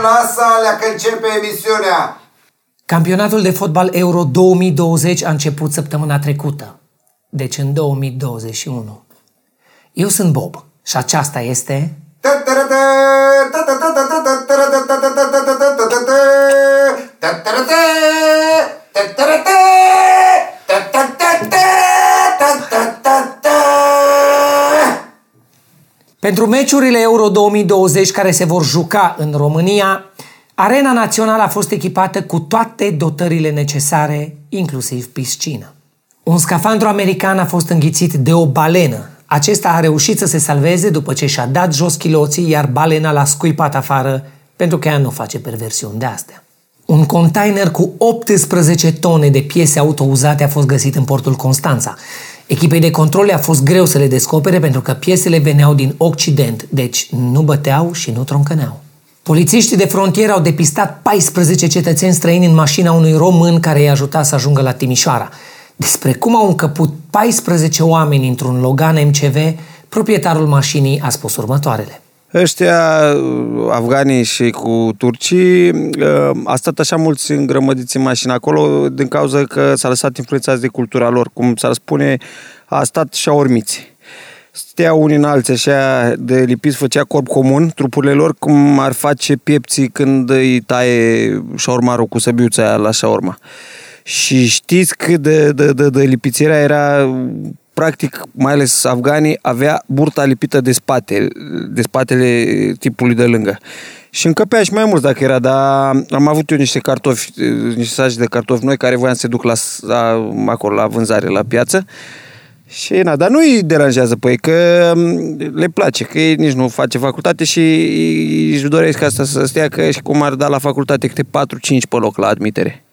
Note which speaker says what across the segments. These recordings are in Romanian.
Speaker 1: lasă alea că începe emisiunea.
Speaker 2: Campionatul de fotbal Euro 2020 a început săptămâna trecută, deci în 2021. Eu sunt Bob și aceasta este... Pentru meciurile Euro 2020 care se vor juca în România, Arena Națională a fost echipată cu toate dotările necesare, inclusiv piscină. Un scafandru american a fost înghițit de o balenă. Acesta a reușit să se salveze după ce și-a dat jos chiloții, iar balena l-a scuipat afară pentru că ea nu face perversiuni de astea. Un container cu 18 tone de piese auto uzate a fost găsit în portul Constanța. Echipei de control a fost greu să le descopere pentru că piesele veneau din Occident, deci nu băteau și nu troncăneau. Polițiștii de frontieră au depistat 14 cetățeni străini în mașina unui român care i-a ajutat să ajungă la Timișoara. Despre cum au încăput 14 oameni într-un Logan MCV, proprietarul mașinii a spus următoarele.
Speaker 3: Ăștia, afganii și cu turcii, a stat așa mulți îngrămădiți în mașină acolo din cauza că s-a lăsat influențați de cultura lor, cum s-ar spune, a stat și a ormiți. Stea unii în alții așa de lipiți, făcea corp comun trupurile lor, cum ar face piepții când îi taie șaurmarul cu săbiuța aia la șaurma. Și știți cât de, de, de, de lipițirea era practic, mai ales afganii, avea burta lipită de spate, de spatele tipului de lângă. Și încăpea și mai mult dacă era, dar am avut eu niște cartofi, niște saci de cartofi noi care voiam să se duc la, la, acolo la vânzare, la piață. Și na, dar nu îi deranjează pe ei, că le place, că ei nici nu face facultate și își doresc asta să stea, că și cum ar da la facultate câte 4-5 pe loc la admitere.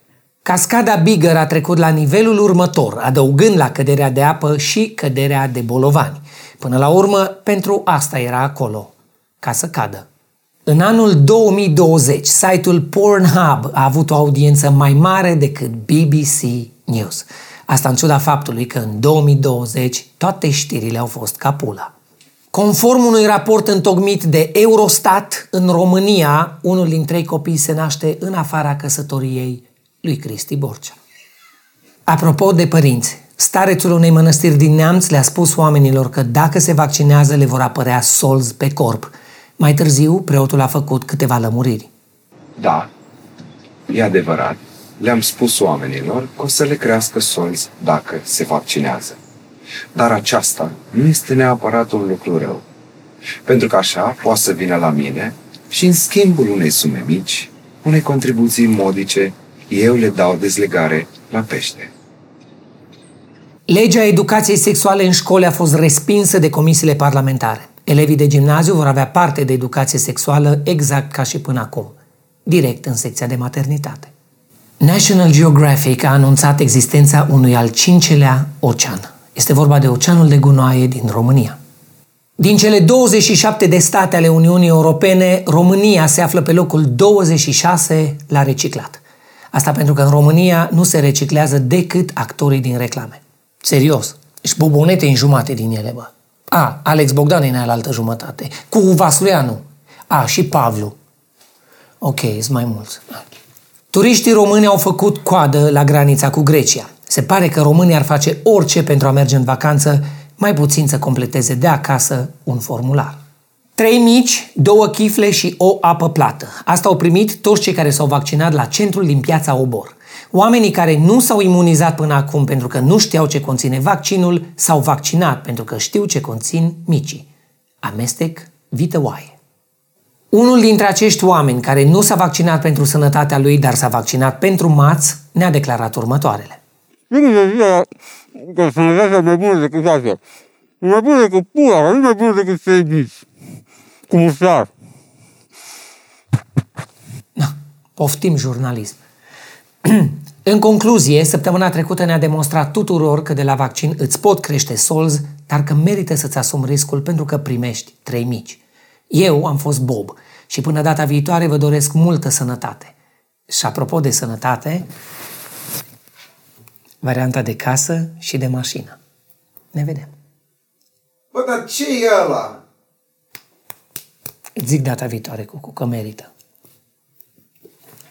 Speaker 2: Cascada Bigger a trecut la nivelul următor, adăugând la căderea de apă și căderea de bolovani. Până la urmă, pentru asta era acolo, ca să cadă. În anul 2020, site-ul Pornhub a avut o audiență mai mare decât BBC News. Asta în ciuda faptului că în 2020 toate știrile au fost capula. Conform unui raport întocmit de Eurostat, în România, unul din trei copii se naște în afara căsătoriei lui Cristi Borcea. Apropo de părinți, starețul unei mănăstiri din Neamț le-a spus oamenilor că dacă se vaccinează le vor apărea solzi pe corp. Mai târziu, preotul a făcut câteva lămuriri.
Speaker 4: Da, e adevărat. Le-am spus oamenilor că o să le crească solzi dacă se vaccinează. Dar aceasta nu este neapărat un lucru rău. Pentru că așa poate să vină la mine și în schimbul unei sume mici, unei contribuții modice eu le dau dezlegare la pește.
Speaker 2: Legea educației sexuale în școli a fost respinsă de comisiile parlamentare. Elevii de gimnaziu vor avea parte de educație sexuală exact ca și până acum, direct în secția de maternitate. National Geographic a anunțat existența unui al cincelea ocean. Este vorba de Oceanul de Gunoaie din România. Din cele 27 de state ale Uniunii Europene, România se află pe locul 26 la reciclat. Asta pentru că în România nu se reciclează decât actorii din reclame. Serios. Și bobonete în jumate din ele, bă. A, Alex Bogdan e în altă jumătate. Cu Vasuleanu. A, și Pavlu. Ok, sunt mai mulți. Turiștii români au făcut coadă la granița cu Grecia. Se pare că românii ar face orice pentru a merge în vacanță, mai puțin să completeze de acasă un formular. Trei mici, două chifle și o apă plată. Asta au primit toți cei care s-au vaccinat la centrul din piața Obor. Oamenii care nu s-au imunizat până acum pentru că nu știau ce conține vaccinul, s-au vaccinat pentru că știu ce conțin micii. Amestec vită oaie. Unul dintre acești oameni care nu s-a vaccinat pentru sănătatea lui, dar s-a vaccinat pentru maț, ne-a declarat următoarele.
Speaker 5: Bine de ziua că sănătatea mai bună decât asta. Mai bună decât pula, nu mai bună decât să cu muștar.
Speaker 2: Na, poftim jurnalism. În concluzie, săptămâna trecută ne-a demonstrat tuturor că de la vaccin îți pot crește solzi, dar că merită să-ți asumi riscul pentru că primești trei mici. Eu am fost Bob și până data viitoare vă doresc multă sănătate. Și apropo de sănătate, varianta de casă și de mașină. Ne vedem.
Speaker 1: Bă, dar ce e ăla?
Speaker 2: Îți zic data viitoare, cu că merită.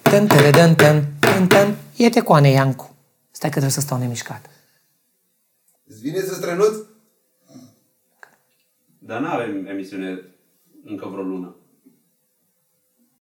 Speaker 2: tân, tărădân, tân, tân, tân. E tecoane, Iancu. Stai că trebuie să stau nemișcat.
Speaker 1: Îți vine să strănuți?
Speaker 6: Dar nu avem emisiune încă vreo lună.